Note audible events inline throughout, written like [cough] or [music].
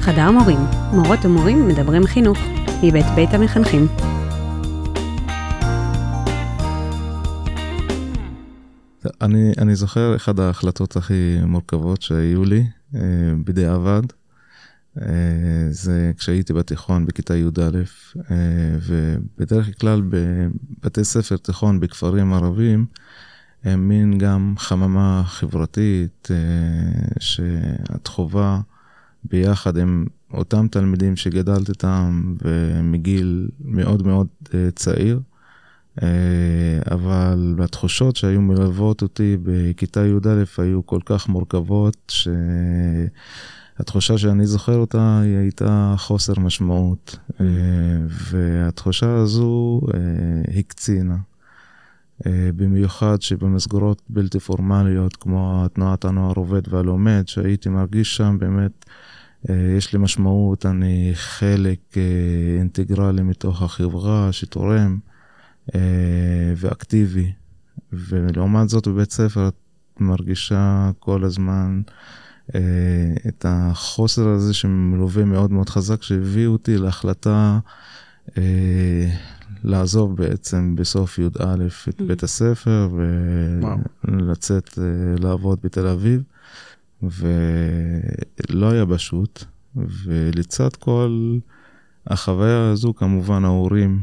חדר מורים, מורות ומורים מדברים חינוך, מבית בית המחנכים. אני, אני זוכר אחת ההחלטות הכי מורכבות שהיו לי אה, בדיעבד. אה, זה כשהייתי בתיכון בכיתה י"א, אה, ובדרך כלל בבתי ספר תיכון בכפרים ערבים, הם מין גם חממה חברתית, שאת חובה ביחד עם אותם תלמידים שגדלת איתם ומגיל מאוד מאוד צעיר. אבל התחושות שהיו מלוות אותי בכיתה י"א היו כל כך מורכבות, שהתחושה שאני זוכר אותה היא הייתה חוסר משמעות, והתחושה הזו הקצינה. במיוחד שבמסגרות בלתי פורמליות כמו תנועת הנוער עובד והלומד, שהייתי מרגיש שם באמת, יש לי משמעות, אני חלק אינטגרלי מתוך החברה שתורם. ואקטיבי. ולעומת זאת בבית ספר את מרגישה כל הזמן את החוסר הזה שמלווה מאוד מאוד חזק, שהביא אותי להחלטה לעזוב בעצם בסוף י"א את בית הספר ולצאת לעבוד בתל אביב. ולא היה פשוט, ולצד כל החוויה הזו כמובן ההורים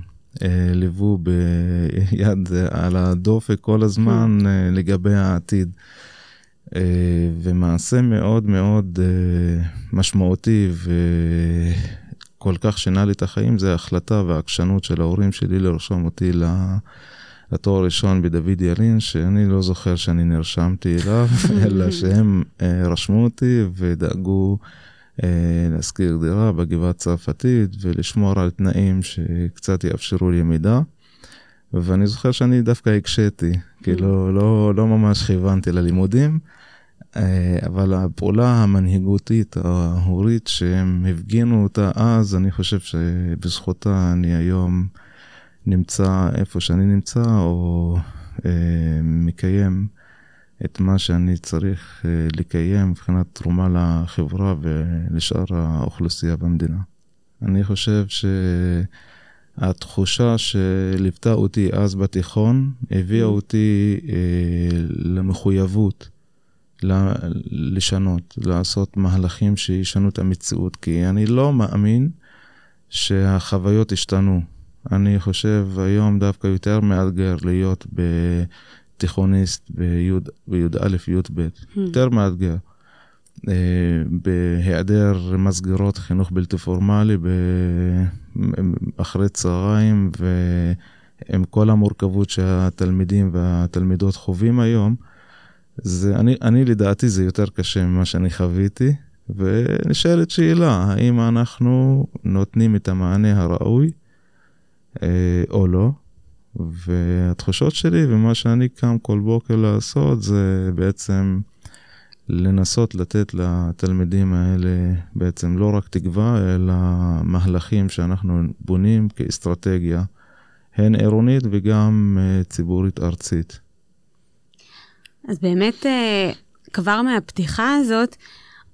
ליוו ביד על הדופק כל הזמן לגבי העתיד. ומעשה מאוד מאוד משמעותי וכל כך שינה לי את החיים זה ההחלטה והעקשנות של ההורים שלי לרשום אותי לתואר ראשון בדוד ילין, שאני לא זוכר שאני נרשמתי אליו, [laughs] אלא שהם רשמו אותי ודאגו להשכיר דירה בגבעת צרפתית ולשמור על תנאים שקצת יאפשרו לי מידע. ואני זוכר שאני דווקא הקשיתי, כאילו לא, לא ממש כיוונתי ללימודים, אבל הפעולה המנהיגותית ההורית שהם הפגינו אותה אז, אני חושב שבזכותה אני היום נמצא איפה שאני נמצא, או מקיים את מה שאני צריך לקיים מבחינת תרומה לחברה ולשאר האוכלוסייה במדינה. אני חושב שהתחושה שליוותה אותי אז בתיכון, הביאה אותי למחויבות לשנות, לעשות מהלכים שישנו את המציאות, כי אני לא מאמין שהחוויות השתנו. אני חושב היום דווקא יותר מאתגר להיות ב... תיכוניסט בי"א, י"ב, יותר מאתגר. בהיעדר מסגרות חינוך בלתי פורמלי, אחרי צהריים, ועם כל המורכבות שהתלמידים והתלמידות חווים היום, זה, אני, אני לדעתי זה יותר קשה ממה שאני חוויתי, ונשאלת שאלה, האם אנחנו נותנים את המענה הראוי או לא? והתחושות שלי ומה שאני קם כל בוקר לעשות זה בעצם לנסות לתת לתלמידים האלה בעצם לא רק תקווה, אלא מהלכים שאנחנו בונים כאסטרטגיה, הן עירונית וגם ציבורית ארצית. אז באמת כבר מהפתיחה הזאת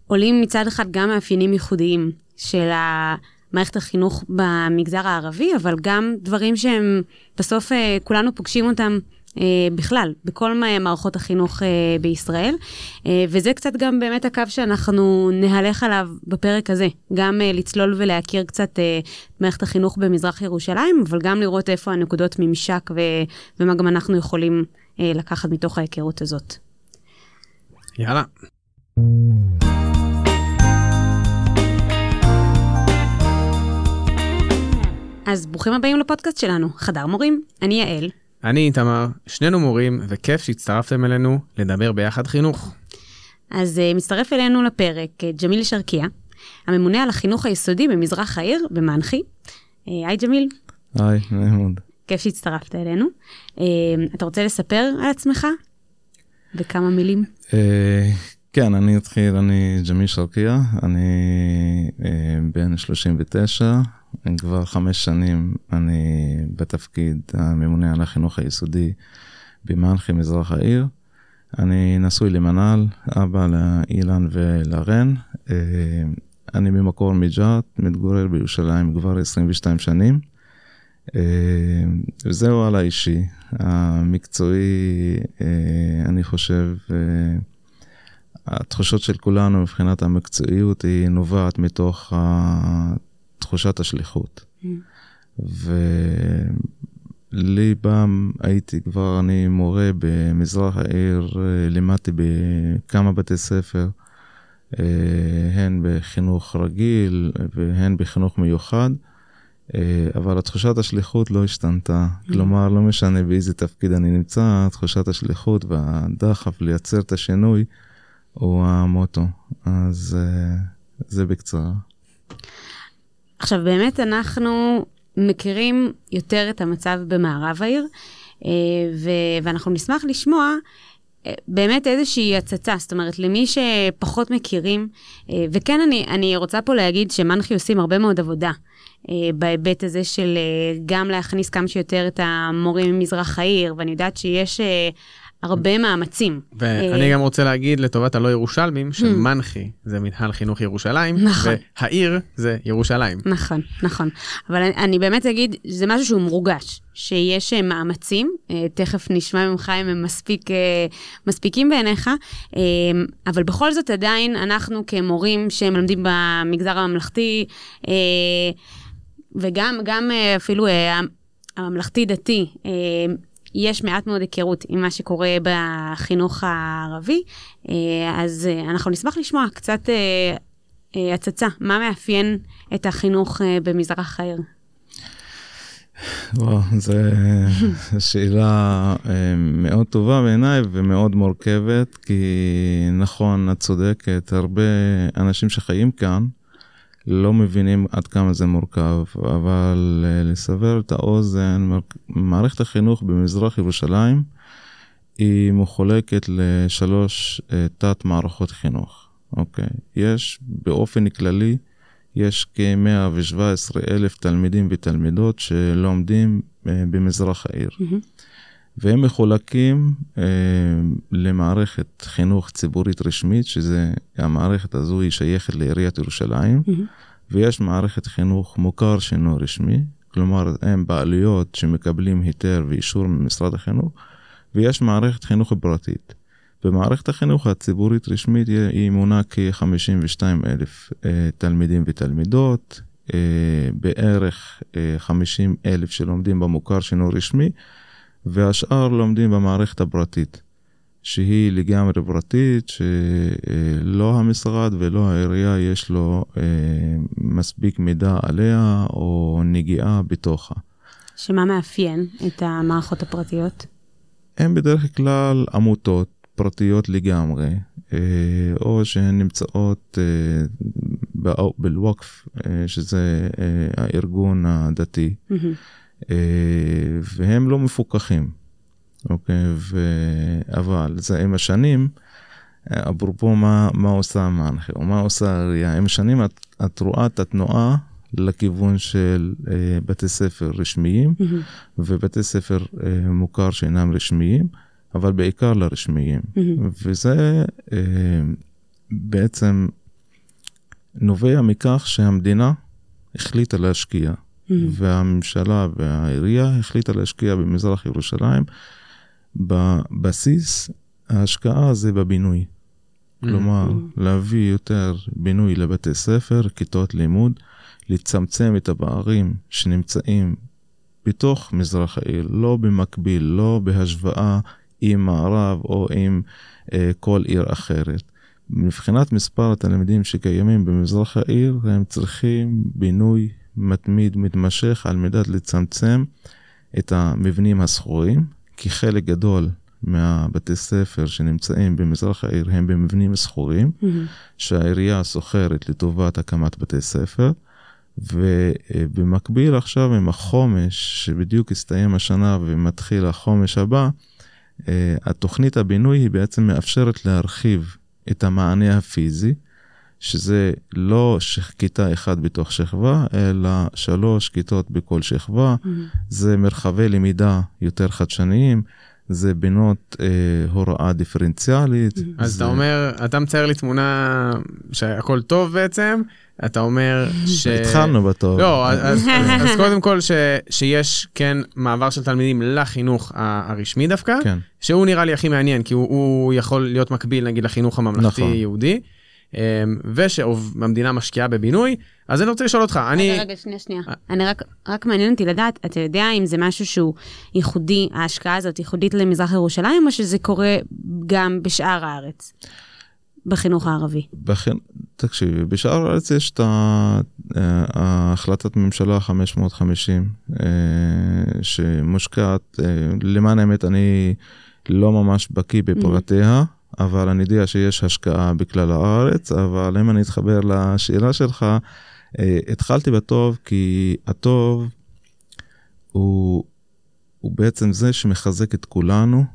עולים מצד אחד גם מאפיינים ייחודיים של ה... מערכת החינוך במגזר הערבי, אבל גם דברים שהם בסוף כולנו פוגשים אותם בכלל, בכל מערכות החינוך בישראל. וזה קצת גם באמת הקו שאנחנו נהלך עליו בפרק הזה, גם לצלול ולהכיר קצת מערכת החינוך במזרח ירושלים, אבל גם לראות איפה הנקודות ממשק ומה גם אנחנו יכולים לקחת מתוך ההיכרות הזאת. יאללה. אז ברוכים הבאים לפודקאסט שלנו, חדר מורים, אני יעל. אני איתמר, שנינו מורים, וכיף שהצטרפתם אלינו לדבר ביחד חינוך. אז uh, מצטרף אלינו לפרק uh, ג'מיל שרקיה, הממונה על החינוך היסודי במזרח העיר, במנחי. Uh, היי ג'מיל. היי, נעים מאוד. כיף שהצטרפת אלינו. Uh, אתה רוצה לספר על עצמך? בכמה מילים? Uh, כן, אני אתחיל, אני ג'מיל שרקיה, אני uh, בן 39, כבר חמש שנים אני בתפקיד הממונה על החינוך היסודי במנחי מזרח העיר. אני נשוי למנל, אבא לאילן ולרן. אני ממקור מג'ת, מתגורר בירושלים כבר 22 שנים. וזהו על האישי. המקצועי, אני חושב, התחושות של כולנו מבחינת המקצועיות היא נובעת מתוך תחושת השליחות. Mm. ולי פעם הייתי כבר, אני מורה במזרח העיר, לימדתי בכמה בתי ספר, הן בחינוך רגיל והן בחינוך מיוחד. אבל תחושת השליחות לא השתנתה. Mm. כלומר, לא משנה באיזה תפקיד אני נמצא, תחושת השליחות והדחף לייצר את השינוי הוא המוטו. אז זה בקצרה. עכשיו, באמת אנחנו מכירים יותר את המצב במערב העיר, אה, ו- ואנחנו נשמח לשמוע אה, באמת איזושהי הצצה, זאת אומרת, למי שפחות מכירים, אה, וכן, אני, אני רוצה פה להגיד שמנחי עושים הרבה מאוד עבודה. בהיבט הזה של גם להכניס כמה שיותר את המורים ממזרח העיר, ואני יודעת שיש הרבה מאמצים. ואני גם רוצה להגיד לטובת הלא ירושלמים, hmm. שמנחי זה מנהל חינוך ירושלים, נכון. והעיר זה ירושלים. נכון, נכון. אבל אני, אני באמת אגיד, זה משהו שהוא מורגש, שיש אה, מאמצים, אה, תכף נשמע ממך אם הם מספיק, אה, מספיקים בעיניך, אבל בכל זאת עדיין אנחנו כמורים שמלמדים במגזר הממלכתי, וגם גם אפילו הממלכתי-דתי, יש מעט מאוד היכרות עם מה שקורה בחינוך הערבי, אה, אז אה, אנחנו נשמח לשמוע קצת אה, הצצה, מה מאפיין את החינוך במזרח העיר. וואו, זו [laughs] שאלה מאוד טובה בעיניי ומאוד מורכבת, כי נכון, את צודקת, הרבה אנשים שחיים כאן, לא מבינים עד כמה זה מורכב, אבל uh, לסבר את האוזן, מערכת החינוך במזרח ירושלים היא מחולקת לשלוש uh, תת מערכות חינוך, אוקיי? יש באופן כללי, יש כ-117 אלף תלמידים ותלמידות שלומדים uh, במזרח העיר. Mm-hmm. והם מחולקים אה, למערכת חינוך ציבורית רשמית, שזה, המערכת הזו היא שייכת לעיריית ירושלים, mm-hmm. ויש מערכת חינוך מוכר שאינו רשמי, כלומר הם בעלויות שמקבלים היתר ואישור ממשרד החינוך, ויש מערכת חינוך פרטית. במערכת החינוך הציבורית רשמית היא מונה כ-52 אלף אה, תלמידים ותלמידות, אה, בערך אה, 50 אלף שלומדים במוכר שאינו רשמי, והשאר לומדים במערכת הפרטית, שהיא לגמרי פרטית, שלא המשרד ולא העירייה יש לו אה, מספיק מידע עליה או נגיעה בתוכה. שמה מאפיין את המערכות הפרטיות? הן בדרך כלל עמותות פרטיות לגמרי, אה, או שהן נמצאות אה, בוואקף, שזה הארגון הדתי. Mm-hmm. אה, והם לא מפוקחים, אוקיי? ו... אבל זה עם השנים, אפרופו מה, מה עושה המנחה, או מה עושה העירייה, עם השנים את, את רואה את התנועה לכיוון של אה, בתי ספר רשמיים mm-hmm. ובתי ספר אה, מוכר שאינם רשמיים, אבל בעיקר לרשמיים. Mm-hmm. וזה אה, בעצם נובע מכך שהמדינה החליטה להשקיע. והממשלה והעירייה החליטה להשקיע במזרח ירושלים. בבסיס ההשקעה זה בבינוי. Mm. כלומר, mm. להביא יותר בינוי לבתי ספר, כיתות לימוד, לצמצם את הפערים שנמצאים בתוך מזרח העיר, לא במקביל, לא בהשוואה עם מערב או עם אה, כל עיר אחרת. מבחינת מספר התלמידים שקיימים במזרח העיר, הם צריכים בינוי מתמיד, מתמשך, על מנת לצמצם את המבנים השכורים, כי חלק גדול מהבתי ספר שנמצאים במזרח העיר הם במבנים שכורים, mm-hmm. שהעירייה שוכרת לטובת הקמת בתי ספר. ובמקביל עכשיו עם החומש, שבדיוק הסתיים השנה ומתחיל החומש הבא, אה, התוכנית הבינוי היא בעצם מאפשרת להרחיב את המענה הפיזי, שזה לא כיתה אחת בתוך שכבה, אלא שלוש כיתות בכל שכבה. Mm-hmm. זה מרחבי למידה יותר חדשניים, זה בינות אה, הוראה דיפרנציאלית. אז זה... אתה אומר, אתה מצייר לי תמונה שהכל טוב בעצם, אתה אומר ש... התחלנו בטוב. לא, אז, אז, אז קודם כל ש, שיש כן מעבר של תלמידים לחינוך הרשמי דווקא, כן. שהוא נראה לי הכי מעניין, כי הוא, הוא יכול להיות מקביל נגיד לחינוך הממלכתי-יהודי, נכון. ושהמדינה משקיעה בבינוי, אז אני רוצה לשאול אותך, אני... רגע, רגע, שנייה, שנייה. אני רק, רק מעניין אותי לדעת, אתה יודע אם זה משהו שהוא ייחודי, ההשקעה הזאת ייחודית למזרח ירושלים, או שזה קורה גם בשאר הארץ, בחינוך הערבי? בכן, תקשיבי, בשאר הארץ יש את אה, החלטת ממשלה 550 אה, שמושקעת, אה, למען האמת אני לא ממש בקיא בפרטיה, אבל אני יודע שיש השקעה בכלל הארץ, אבל אם אני אתחבר לשאלה שלך, אה, התחלתי בטוב כי הטוב הוא, הוא בעצם זה שמחזק את כולנו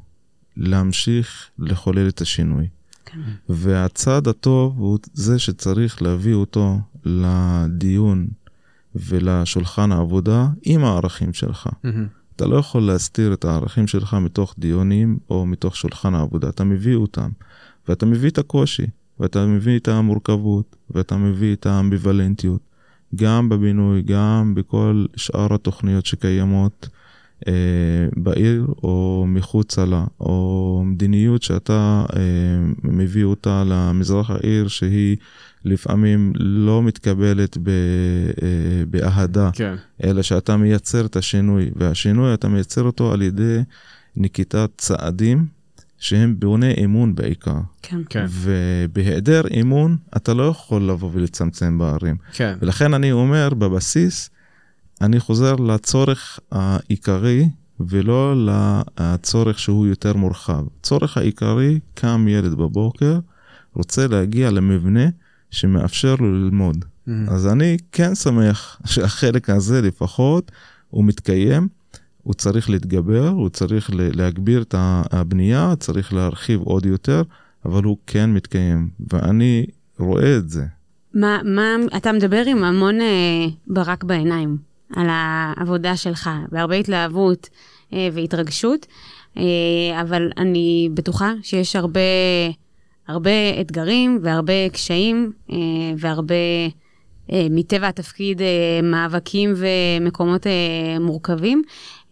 להמשיך לחולל את השינוי. כן. והצד הטוב הוא זה שצריך להביא אותו לדיון ולשולחן העבודה עם הערכים שלך. מהמם. אתה לא יכול להסתיר את הערכים שלך מתוך דיונים או מתוך שולחן העבודה, אתה מביא אותם, ואתה מביא את הקושי, ואתה מביא את המורכבות, ואתה מביא את האמביוולנטיות, גם בבינוי, גם בכל שאר התוכניות שקיימות בעיר או מחוצה לה, או מדיניות שאתה אה, מביא אותה למזרח העיר שהיא לפעמים לא מתקבלת ב, אה, באהדה. כן. אלא שאתה מייצר את השינוי, והשינוי אתה מייצר אותו על ידי נקיטת צעדים שהם בוני אמון בעיקר. כן. כן, ובהיעדר אמון אתה לא יכול לבוא ולצמצם בערים. כן, ולכן אני אומר בבסיס, אני חוזר לצורך העיקרי ולא לצורך שהוא יותר מורחב. הצורך העיקרי, קם ילד בבוקר, רוצה להגיע למבנה שמאפשר לו ללמוד. מהמם. אז אני כן שמח שהחלק הזה לפחות הוא מתקיים, הוא צריך להתגבר, הוא צריך להגביר את הבנייה, צריך להרחיב עוד יותר, אבל הוא כן מתקיים, ואני רואה את זה. מה, מה, אתה מדבר עם המון אה, ברק בעיניים על העבודה שלך, בהרבה התלהבות אה, והתרגשות, אה, אבל אני בטוחה שיש הרבה, הרבה אתגרים והרבה קשיים אה, והרבה, אה, מטבע התפקיד, אה, מאבקים ומקומות אה, מורכבים.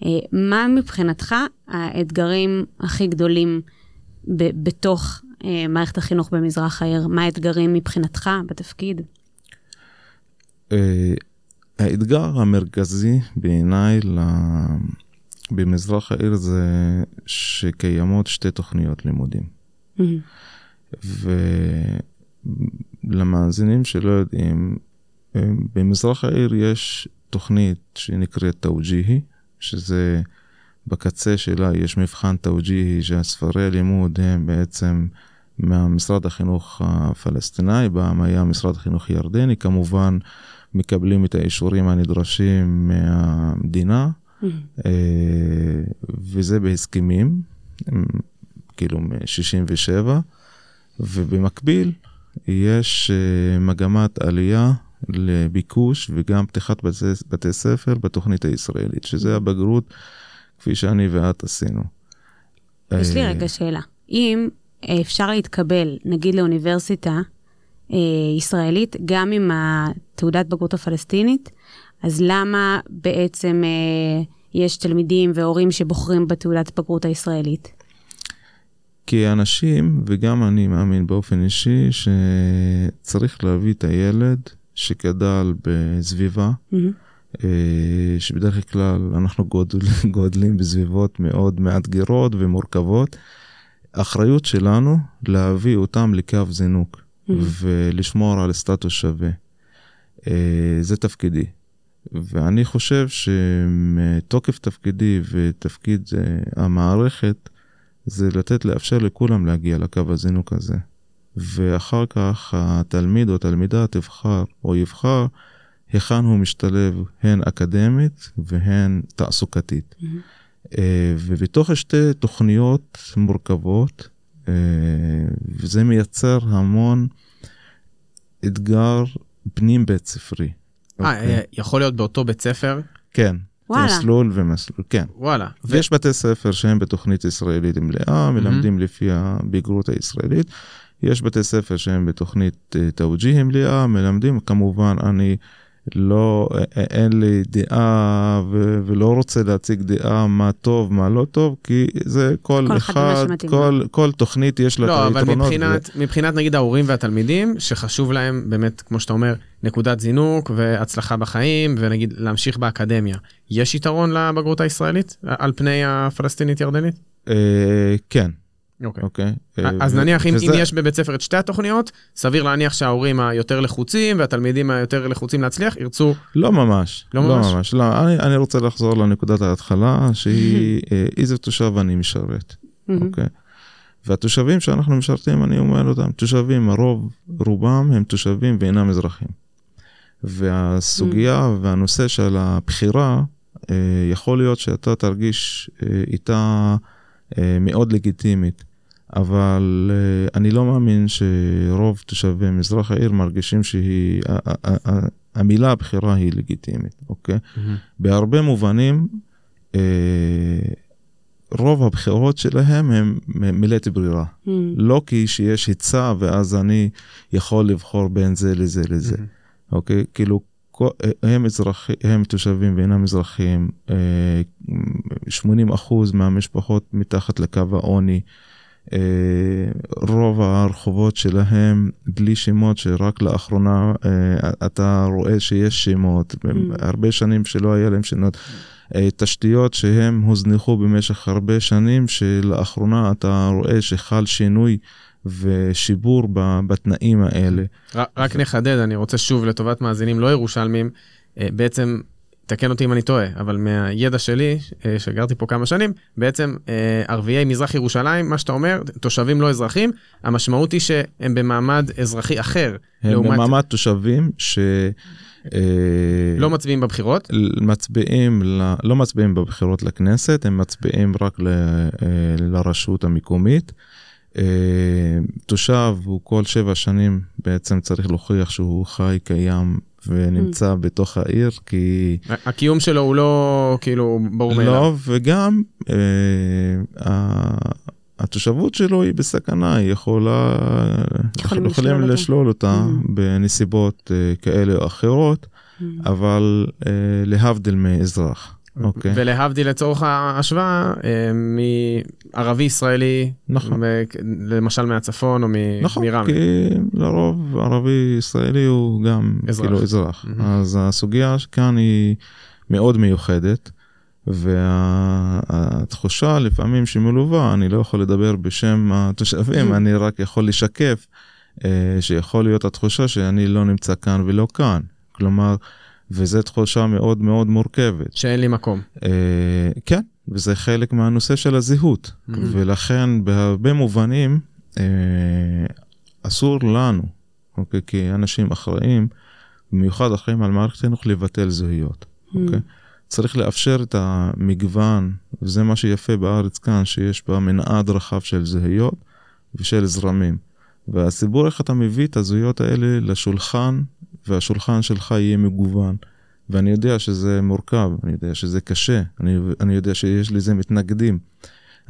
אה, מה מבחינתך האתגרים הכי גדולים ב- בתוך אה, מערכת החינוך במזרח העיר? מה האתגרים מבחינתך בתפקיד? האתגר המרכזי בעיניי ל- במזרח העיר זה שקיימות שתי תוכניות לימודים. ולמאזינים שלא יודעים, במזרח העיר יש תוכנית שנקראת תאוג'יהי, שזה בקצה שלה יש מבחן תאוג'יהי שהספרי לימוד הם בעצם מהמשרד החינוך הפלסטיני, פעם היה משרד החינוך ירדני, כמובן מקבלים את האישורים הנדרשים מהמדינה, מהמם. אה, וזה בהסכמים, כאילו מ-67, ובמקביל יש אה, מגמת עלייה לביקוש וגם פתיחת בתי, בתי ספר בתוכנית הישראלית, שזה הבגרות כפי שאני ואת עשינו. יש לי אה, רגע שאלה. אם אפשר להתקבל, נגיד לאוניברסיטה ישראלית, גם עם התעודת בגרות הפלסטינית, אז למה בעצם אה, יש תלמידים והורים שבוחרים בתעודת בגרות הישראלית? כי אנשים, וגם אני מאמין באופן אישי, שצריך להביא את הילד שגדל בסביבה, מהמם. אה, שבדרך כלל אנחנו גודל, [laughs] גודלים בסביבות מאוד מאתגרות ומורכבות. האחריות שלנו להביא אותם לקו זינוק. ולשמור על סטטוס שווה. אה, זה תפקידי. ואני חושב שמתוקף תפקידי ותפקיד אה, המערכת, זה לתת, לאפשר לכולם להגיע לקו הזינוק הזה. ואחר כך התלמיד או התלמידה תבחר או יבחר היכן הוא משתלב הן אקדמית והן תעסוקתית. מהמם. אה, ובתוך שתי תוכניות מורכבות, וזה מייצר המון אתגר פנים בית ספרי. אה, אוקיי? אה, יכול להיות באותו בית ספר? כן, וואלה. מסלול ומסלול, כן. וואלה. ו- ויש בתי ספר שהם בתוכנית ישראלית מלאה, מלמדים לפי הבגרות הישראלית. יש בתי ספר שהם בתוכנית אה, תאוג'יה מלאה, מלמדים, כמובן, אני לא, אין לי דעה ו- ולא רוצה להציג דעה מה טוב, מה לא טוב, כי זה כל, כל אחד אחד, כל, כל תוכנית יש לה לא, את אבל היתרונות. מבחינת, מבחינת נגיד ההורים והתלמידים, שחשוב להם באמת, כמו שאתה אומר, נקודת זינוק והצלחה בחיים, ונגיד להמשיך באקדמיה. יש יתרון לבגרות הישראלית על פני הפלסטינית-ירדנית? ו- אה, כן, אוקיי. אוקיי. אז ו- נניח אם, יש בבית ספר את שתי התוכניות, סביר להניח שההורים היותר לחוצים והתלמידים היותר לחוצים להצליח ירצו... לא ממש, לא לא ממש? לא, אני, אני רוצה לחזור לנקודת ההתחלה, שהיא אה, איזה תושב אני משרת. אוקיי? והתושבים שאנחנו משרתים, אני אומר אותם, תושבים, הרוב, רובם הם תושבים ואינם אזרחים. והסוגיה והנושא של הבחירה, אה, יכול להיות שאתה תרגיש אה, איתה אה, מאוד לגיטימית, אבל אה, אני לא מאמין שרוב תושבי מזרח העיר מרגישים שהיא, המילה הבחירה היא לגיטימית, אוקיי? בהרבה מובנים, אה, רוב הבחירות שלהם הם מילאת ברירה. מהמם. לא כי שיש היצע ואז אני יכול לבחור בין זה לזה לזה, אוקיי? כאילו, הם אזרחים, הם תושבים ואינם אזרחים, אה, 80 אחוז מהמשפחות מתחת לקו העוני. אה, רוב הרחובות שלהם בלי שמות שרק לאחרונה אה, אתה רואה שיש שמות, הרבה שנים שלא היה להם שמות. אה, תשתיות שהם הוזנחו במשך הרבה שנים, שלאחרונה אתה רואה שחל שינוי ושיפור בתנאים האלה. רק נחדד, אני רוצה שוב לטובת מאזינים לא ירושלמים, בעצם, תקן אותי אם אני טועה, אבל מהידע שלי, אה, שגרתי פה כמה שנים, בעצם אה, ערביי מזרח ירושלים, מה שאתה אומר, תושבים לא אזרחים, המשמעות היא שהם במעמד אזרחי אחר, הם לעומת במעמד תושבים ש... אה, לא מצביעים בבחירות. מצביעים, לא מצביעים בבחירות לכנסת, הם מצביעים רק ל- לרשות המקומית. תושב הוא כל שבע שנים בעצם צריך להוכיח שהוא חי, קיים ונמצא בתוך העיר, כי... הקיום שלו הוא לא כאילו ברור מאליו. לא, וגם אה, התושבות שלו היא בסכנה, היא יכולה... יכולים יכולים לשלול. לשלול אותה Mhm. בנסיבות אה, כאלה או אחרות, מהמם. אבל אה, להבדיל מאזרח, אוקיי? ולהבדיל לצורך ההשוואה, אה, מערבי ישראלי, נכון. למשל מהצפון או מ- נכון, מרמלה. כי לרוב ערבי ישראלי הוא גם אזרח. כאילו אזרח. Mhm. אז הסוגיה כאן היא מאוד מיוחדת, והתחושה לפעמים שמלווה, אני לא יכול לדבר בשם התושבים. אני רק יכול לשקף אה, שיכול להיות התחושה שאני לא נמצא כאן ולא כאן. כלומר, וזו תחושה מאוד מאוד מורכבת. שאין לי מקום. אה, כן, וזה חלק מהנושא של הזהות, Mhm. ולכן בהרבה מובנים אה, אסור לנו, אוקיי, כאנשים אחראים, במיוחד אחראים על מערכת חינוך, לבטל זהויות, אוקיי? צריך לאפשר את המגוון, וזה מה שיפה בארץ כאן, שיש בה מנעד רחב של זהויות ושל זרמים. והסיפור איך אתה מביא את הזהויות האלה לשולחן, והשולחן שלך יהיה מגוון. ואני יודע שזה מורכב, אני יודע שזה קשה, אני, אני יודע שיש לזה מתנגדים,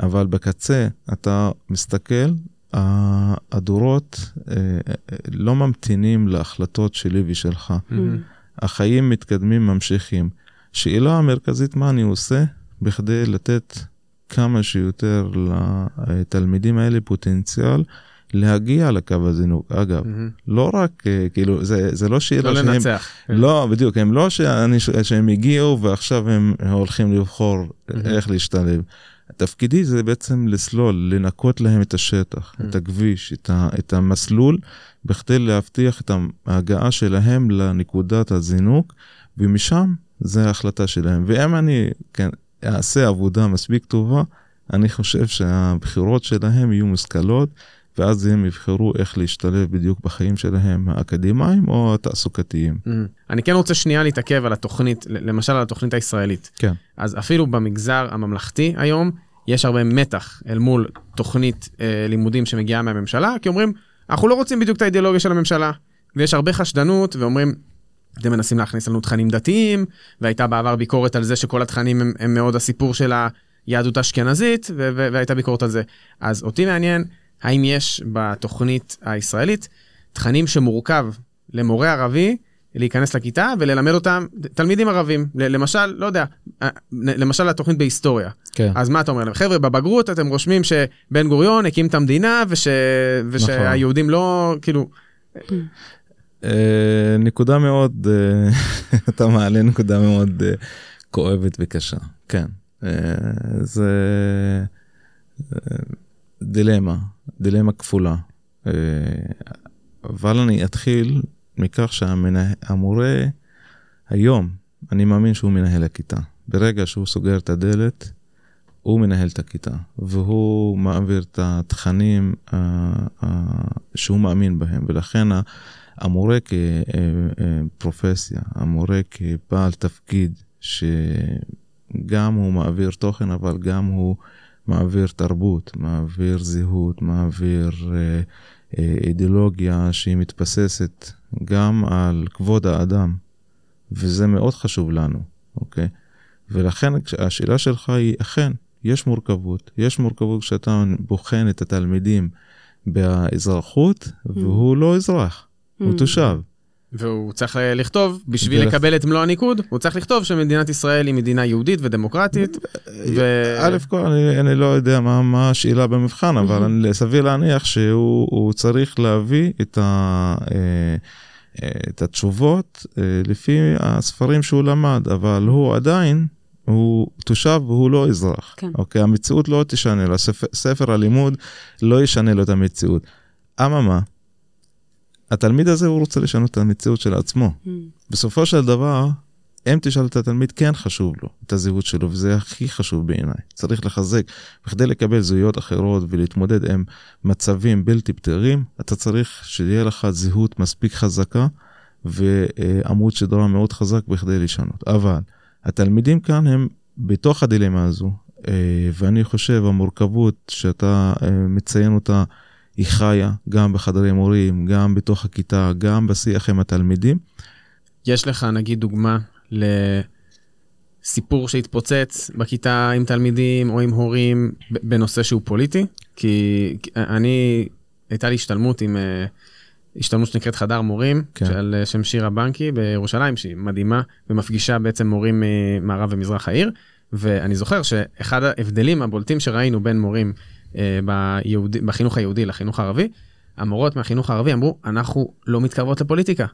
אבל בקצה אתה מסתכל, הדורות אה, אה, לא ממתינים להחלטות שלי ושלך. החיים מתקדמים, ממשיכים. שאלה המרכזית, מה אני עושה בכדי לתת כמה שיותר לתלמידים האלה פוטנציאל להגיע לקו הזינוק. אגב, לא רק, אה, כאילו, זה, זה לא שאלה לא שהם... לנצח. לא, בדיוק, הם לא שאני, שהם הגיעו ועכשיו הם הולכים לבחור איך להשתלב. תפקידי זה בעצם לסלול, לנקות להם את השטח, את הכביש, את, ה, את המסלול, בכדי להבטיח את ההגעה שלהם לנקודת הזינוק, ומשם זה ההחלטה שלהם. ואם אני כן, אעשה עבודה מספיק טובה, אני חושב שהבחירות שלהם יהיו מושכלות, ואז הם יבחרו איך להשתלב בדיוק בחיים שלהם, האקדמיים או התעסוקתיים. אני כן רוצה שנייה להתעכב על התוכנית, למשל על התוכנית הישראלית. כן. אז אפילו במגזר הממלכתי היום, יש הרבה מתח אל מול תוכנית אה, לימודים שמגיעה מהממשלה, כי אומרים, אנחנו לא רוצים בדיוק את האידיאולוגיה של הממשלה. ויש הרבה חשדנות, ואומרים, אתם מנסים להכניס לנו תכנים דתיים, והייתה בעבר ביקורת על זה שכל התכנים הם, הם מאוד הסיפור של היהדות האשכנזית, והייתה ביקורת על זה. אז אותי מעניין, האם יש בתוכנית הישראלית תכנים שמורכב למורה ערבי להיכנס לכיתה וללמד אותם תלמידים ערבים. למשל, לא יודע, אה, למשל התוכנית בהיסטוריה. כן. אז מה אתה אומר להם? חבר'ה, בבגרות אתם רושמים שבן גוריון הקים את המדינה וש... ושהיהודים לא, כאילו... אה, נקודה מאוד, אה, [laughs] אתה מעלה נקודה מאוד כואבת וקשה, כן. זה דילמה, דילמה כפולה. אבל אני אתחיל מכך שהמורה היום, אני מאמין שהוא מנהל הכיתה. ברגע שהוא סוגר את הדלת, הוא מנהל את הכיתה, והוא מעביר את התכנים uh, uh, שהוא מאמין בהם, ולכן המורה כפרופסיה, המורה כבעל תפקיד, שגם הוא מעביר תוכן, אבל גם הוא מעביר תרבות, מעביר זהות, מעביר uh, אידיאולוגיה שהיא מתבססת גם על כבוד האדם, וזה מאוד חשוב לנו, אוקיי? ולכן השאלה שלך היא, אכן, יש מורכבות. יש מורכבות כשאתה בוחן את התלמידים באזרחות, mm. והוא לא אזרח, mm. הוא תושב. והוא צריך לכתוב, בשביל דרך... לקבל את מלוא הניקוד, הוא צריך לכתוב שמדינת ישראל היא מדינה יהודית ודמוקרטית. ו... א' כל, אני, אני לא יודע מה, מה השאלה במבחן, אבל אני, סביר להניח שהוא צריך להביא את, ה, אה, אה, את התשובות אה, לפי הספרים שהוא למד, אבל הוא עדיין, הוא תושב והוא לא אזרח. כן. אוקיי, המציאות לא תשנה לו, ספר, ספר הלימוד לא ישנה לו את המציאות. אממה, התלמיד הזה הוא רוצה לשנות את המציאות של עצמו. Mm. בסופו של דבר, אם תשאל את התלמיד, כן חשוב לו את הזהות שלו, וזה הכי חשוב בעיניי. צריך לחזק. בכדי לקבל זהויות אחרות ולהתמודד עם מצבים בלתי פתירים, אתה צריך שיהיה לך זהות מספיק חזקה ועמוד שדרה מאוד חזק בכדי לשנות. אבל התלמידים כאן הם בתוך הדילמה הזו, אה, ואני חושב המורכבות שאתה אה, מציין אותה, היא חיה גם בחדרי מורים, גם בתוך הכיתה, גם בשיח עם התלמידים. יש לך נגיד דוגמה לסיפור שהתפוצץ בכיתה עם תלמידים או עם הורים בנושא שהוא פוליטי? כי אני, הייתה לי השתלמות עם, אה, השתלמות שנקראת חדר מורים, כן. של אה, שם שירה בנקי בירושלים, שהיא מדהימה ומפגישה בעצם מורים ממערב ומזרח העיר. ואני זוכר שאחד ההבדלים הבולטים שראינו בין מורים אה, ביהוד... בחינוך היהודי לחינוך הערבי, המורות מהחינוך הערבי אמרו, אנחנו לא מתקרבות לפוליטיקה.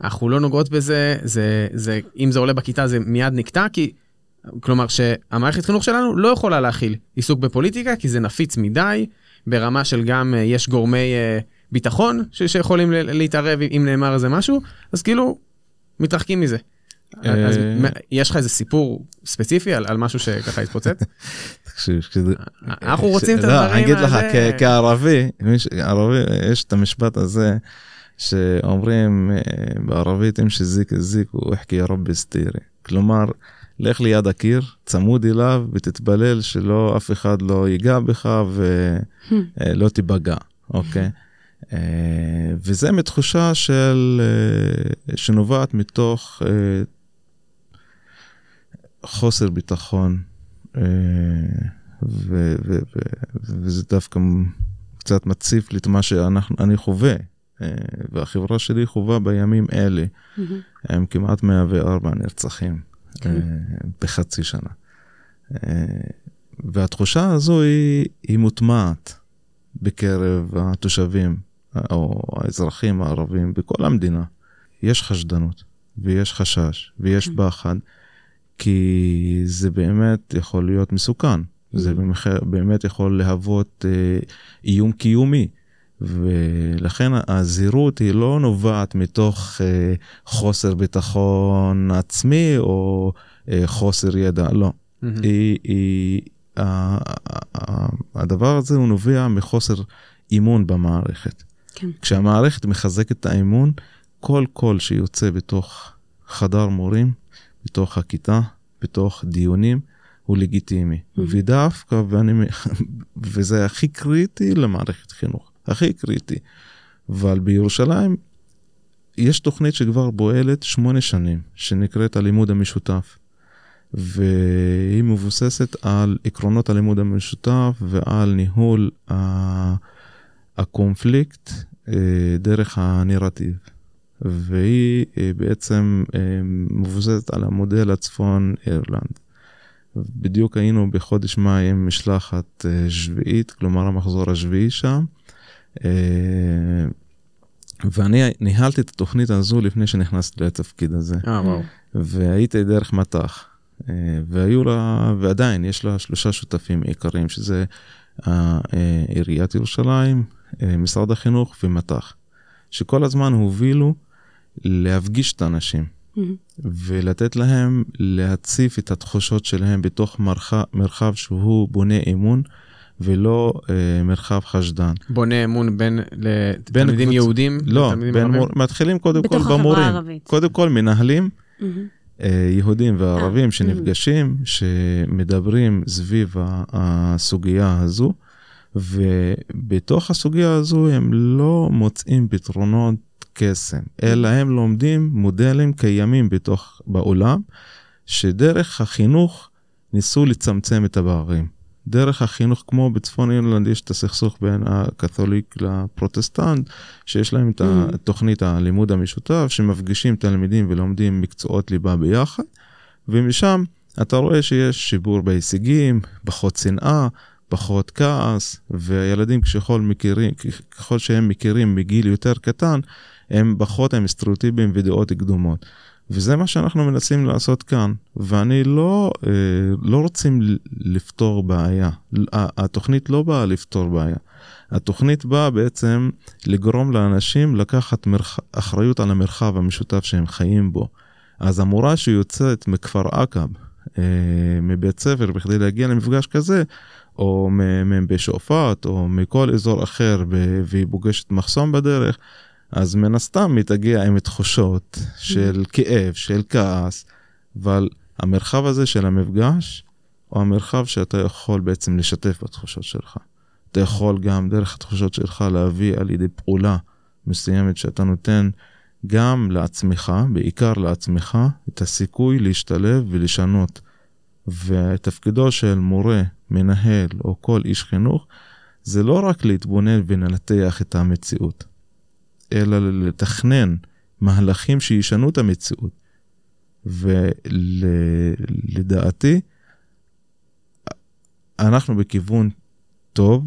אנחנו לא נוגעות בזה, זה, זה, אם זה עולה בכיתה זה מיד נקטע, כי, כלומר שהמערכת חינוך שלנו לא יכולה להכיל עיסוק בפוליטיקה, כי זה נפיץ מדי, ברמה של גם אה, יש גורמי אה, ביטחון ש, שיכולים להתערב אם נאמר איזה משהו, אז כאילו, מתרחקים מזה. אז יש לך איזה סיפור ספציפי על, משהו שככה התפוצץ? [laughs] תקשיב, אנחנו רוצים את לא, הדברים האלה. אני אגיד לך, כערבי, ערבי, יש את המשפט הזה, שאומרים אה, בערבית, אם שזיק זיק הוא החכי רבי סטירי. כלומר, לך ליד הקיר, צמוד אליו ותתפלל שלא, אף אחד לא ייגע בך ולא [laughs] תיפגע, אוקיי? אה, וזה מתחושה של, אה, שנובעת מתוך חוסר ביטחון, וזה דווקא קצת מציף לי את מה שאני חווה. אה, והחברה שלי חווה בימים אלה, mm-hmm. הם כמעט 104 נרצחים. כן. אה, בחצי שנה. אה, והתחושה הזו היא, היא מוטמעת בקרב התושבים או האזרחים הערבים בכל המדינה. יש חשדנות ויש חשש ויש. כן. כי זה באמת יכול להיות מסוכן. זה באמת יכול להוות איום קיומי. ולכן הזהירות היא לא נובעת מתוך אה, חוסר ביטחון עצמי או אה, חוסר ידע, לא. Mm-hmm. היא, היא, ה, ה, הדבר הזה הוא נובע מחוסר אימון במערכת. כן. כשהמערכת מחזקת את האמון, כל קול שיוצא בתוך חדר מורים, בתוך הכיתה, בתוך דיונים, הוא לגיטימי. Mm-hmm. ודווקא, ואני, וזה הכי קריטי למערכת חינוך. הכי קריטי. אבל בירושלים יש תוכנית שכבר פועלת שמונה שנים, שנקראת הלימוד המשותף. והיא מבוססת על עקרונות הלימוד המשותף ועל ניהול הקונפליקט אה, דרך הנרטיב. והיא אה, בעצם אה, מבוססת על המודל הצפון אירלנד. בדיוק היינו בחודש מאי עם משלחת שביעית, כלומר המחזור השביעי שם. ואני ניהלתי את התוכנית הזו לפני שנכנסתי לתפקיד הזה. אה, וואו. והייתי דרך מט"ח. והיו לה, ועדיין יש לה שלושה שותפים עיקריים, שזה עיריית ירושלים, משרד החינוך ומט"ח, שכל הזמן הובילו להפגיש את האנשים mm-hmm. ולתת להם להציף את התחושות שלהם בתוך מרחב, מרחב שהוא בונה אמון. ולא אה, מרחב חשדן. בונה אמון בין לתלמידים יהודים לא, בין מור... מתחילים קודם כל במורים. הערבית. קודם כל מנהלים mm-hmm. אה, יהודים וערבים אה, שנפגשים. שמדברים סביב הסוגיה הזו, ובתוך הסוגיה הזו הם לא מוצאים פתרונות קסם, אלא הם לומדים מודלים קיימים בתוך, בעולם, שדרך החינוך ניסו לצמצם את הפערים. דרך החינוך, כמו בצפון אירלנד, יש את הסכסוך בין הקתוליק לפרוטסטנט, שיש להם את mm. תוכנית הלימוד המשותף, שמפגישים תלמידים ולומדים מקצועות ליבה ביחד, ומשם אתה רואה שיש שיפור בהישגים, פחות שנאה, פחות כעס, והילדים ככל, מכירים, ככל שהם מכירים מגיל יותר קטן, הם פחות עם סטריאוטיפים ודעות קדומות. וזה מה שאנחנו מנסים לעשות כאן, ואני לא, אה, לא רוצים לפתור בעיה. התוכנית לא באה לפתור בעיה. התוכנית באה בעצם לגרום לאנשים לקחת מרח... אחריות על המרחב המשותף שהם חיים בו. אז המורה שיוצאת מכפר עקב, אה, מבית ספר, בכדי להגיע למפגש כזה, או בשועפאט, או מכל אזור אחר, והיא פוגשת מחסום בדרך, אז מן הסתם היא תגיע עם תחושות של כאב, של כעס, אבל המרחב הזה של המפגש, הוא המרחב שאתה יכול בעצם לשתף בתחושות שלך. אתה יכול גם דרך התחושות שלך להביא על ידי פעולה מסוימת שאתה נותן גם לעצמך, בעיקר לעצמך, את הסיכוי להשתלב ולשנות. ותפקידו של מורה, מנהל או כל איש חינוך, זה לא רק להתבונן ולנתח את המציאות, אלא לתכנן מהלכים שישנו את המציאות. ולדעתי, אנחנו בכיוון טוב,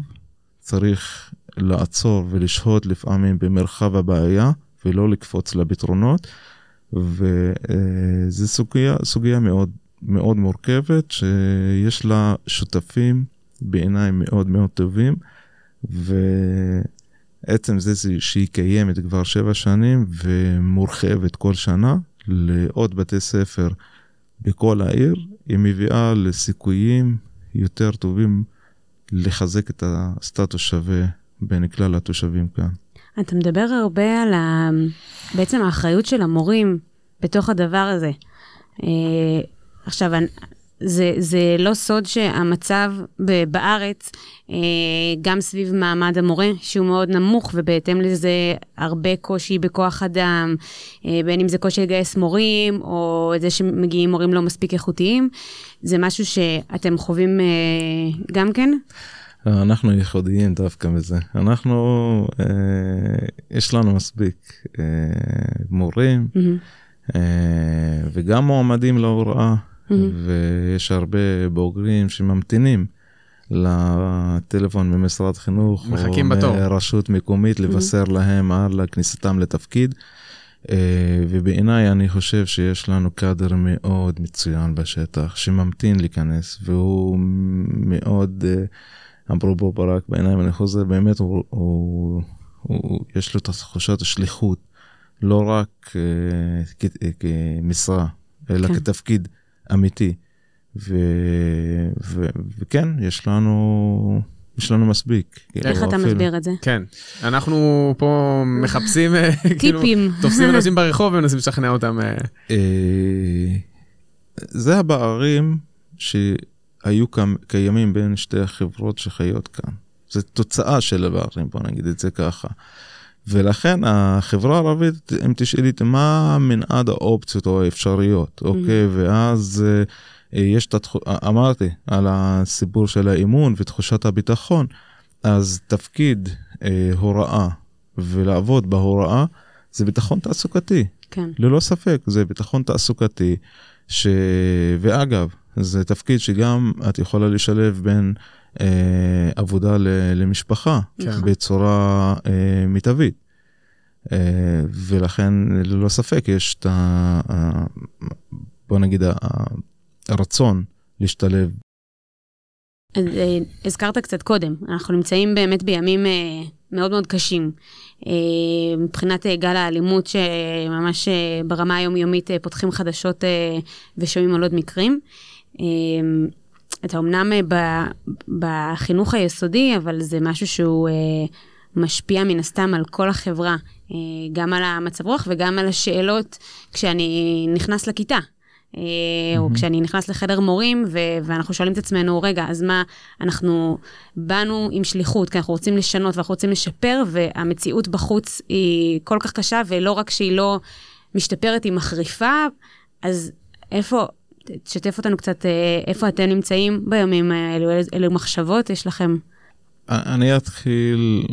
צריך לעצור ולשהות לפעמים במרחב הבעיה ולא לקפוץ לפתרונות, וזו סוגיה, סוגיה מאוד מאוד מורכבת, שיש לה שותפים בעיניי מאוד מאוד טובים, ועצם זה שהיא קיימת כבר שבע שנים ומורחבת כל שנה לעוד בתי ספר בכל העיר, היא מביאה לסיכויים יותר טובים לחזק את הסטטוס שווה בין כלל התושבים כאן. אתה מדבר הרבה על ה... בעצם האחריות של המורים בתוך הדבר הזה. אה, עכשיו, זה, זה לא סוד שהמצב בארץ, אה, גם סביב מעמד המורה, שהוא מאוד נמוך, ובהתאם לזה הרבה קושי בכוח אדם, אה, בין אם זה קושי לגייס מורים, או זה שמגיעים מורים לא מספיק איכותיים, זה משהו שאתם חווים אה, גם כן? אנחנו ייחודיים דווקא בזה. אנחנו, אה, יש לנו מספיק אה, מורים, mm-hmm. אה, וגם מועמדים להוראה. ויש הרבה בוגרים שממתינים לטלפון ממשרד חינוך, מחכים בתור, או מרשות מקומית לבשר להם על כניסתם לתפקיד. אה, ובעיניי אני חושב שיש לנו קאדר מאוד מצוין בשטח שממתין להיכנס והוא מאוד, אה, אפרופו ברק בעיניים אני חוזר, באמת הוא, הוא, הוא, יש לו את תחושת השליחות, לא רק uh, כמשרה, אלא כן. כתפקיד. אמיתי. ו, ו, וכן, יש לנו, יש לנו מספיק. כאילו, איך אתה מסביר את זה? כן, אנחנו פה מחפשים, אה, [laughs] כאילו, טיפים. תופסים אנשים ברחוב ומנסים לשכנע אותם. אה. אה, זה הבערים שהיו קיימים בין שתי החברות שחיות כאן. זה תוצאה של הבערים, בוא נגיד את זה ככה. ולכן החברה הערבית, אם תשאלי אותי מה מנעד האופציות או האפשריות, אוקיי? ואז אה, יש את התחושה, אמרתי על הסיפור של האימון ותחושת הביטחון, אז תפקיד אה, הוראה ולעבוד בהוראה זה ביטחון תעסוקתי. כן. ללא ספק, זה ביטחון תעסוקתי, ש... ואגב, זה תפקיד שגם את יכולה לשלב בין אה, עבודה ל... למשפחה נכון. בצורה אה, מיטבית. אה, ולכן ללא ספק יש את ה... בוא נגיד הרצון להשתלב. אז, אה, הזכרת קצת קודם, אנחנו נמצאים באמת בימים אה, מאוד מאוד קשים. אה, מבחינת אה, גל האלימות שממש אה, ברמה היומיומית אה, פותחים חדשות אה, ושומעים על עוד מקרים. אה, אתה אמנם אה, בחינוך היסודי, אבל זה משהו שהוא אה, משפיע מן הסתם על כל החברה, אה, גם על המצב רוח וגם על השאלות כשאני נכנס לכיתה. או כשאני נכנס לחדר מורים ו- ואנחנו שואלים את עצמנו, רגע, אז מה, אנחנו באנו עם שליחות, כי אנחנו רוצים לשנות ואנחנו רוצים לשפר, והמציאות בחוץ היא כל כך קשה, ולא רק שהיא לא משתפרת, היא מחריפה, אז איפה, תשתף אותנו קצת, אה, איפה אתם נמצאים בימים האלו, אילו, מחשבות יש לכם? אני אתחיל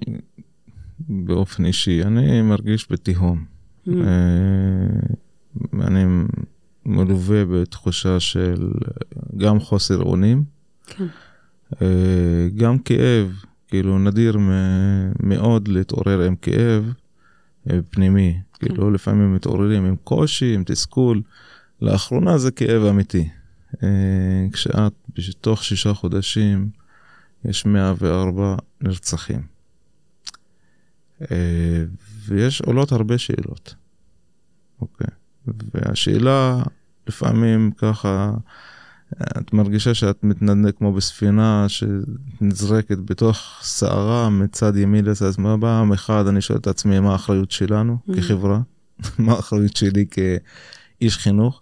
באופן אישי, אני מרגיש בתהום. Mm. אה, אני מלווה בתחושה של גם חוסר אונים, כן. אה, גם כאב, כאילו נדיר מאוד להתעורר עם כאב אה, פנימי, כאילו לפעמים מתעוררים עם קושי, עם תסכול, לאחרונה זה כאב אמיתי. אה, כשאת בתוך שישה חודשים יש 104 נרצחים. אה, ויש עולות הרבה שאלות, אוקיי? והשאלה לפעמים ככה, את מרגישה שאת מתנדנדת כמו בספינה שנזרקת בתוך סערה מצד ימין לצד שמאל. פעם אחד אני שואל את עצמי מה האחריות שלנו Mhm. כחברה, [laughs] מה האחריות שלי כאיש חינוך.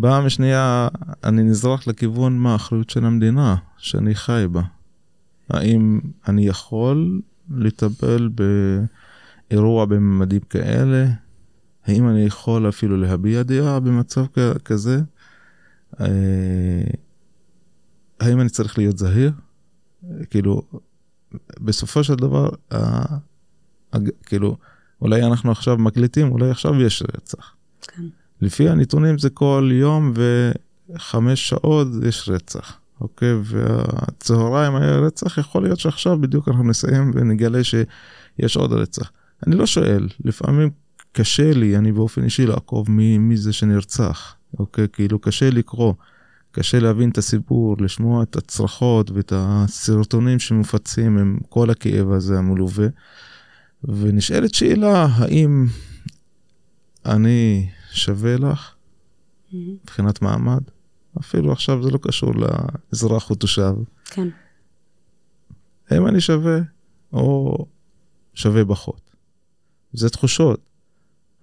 פעם שנייה אני נזרק לכיוון מה האחריות של המדינה שאני חי בה. האם אני יכול לטפל באירוע בממדים כאלה? האם אני יכול אפילו להביע דעה במצב כזה? אה, האם אני צריך להיות זהיר? כאילו, בסופו של דבר, כאילו, אולי אנחנו עכשיו מקליטים, אולי עכשיו יש רצח. כן. לפי הנתונים זה כל יום וחמש שעות יש רצח, אוקיי? והצהריים היה רצח, יכול להיות שעכשיו בדיוק אנחנו נסיים ונגלה שיש עוד רצח. אני לא שואל, לפעמים קשה לי, אני באופן אישי לעקוב מי, מי זה שנרצח, אוקיי? כאילו קשה לקרוא, קשה להבין את הסיפור, לשמוע את הצרחות ואת הסרטונים שמופצים עם כל הכאב הזה המלווה. ונשאלת שאלה, האם אני שווה לך מבחינת מעמד? אפילו עכשיו זה לא קשור לאזרח או תושב. כן. האם אני שווה או שווה פחות? זה תחושות.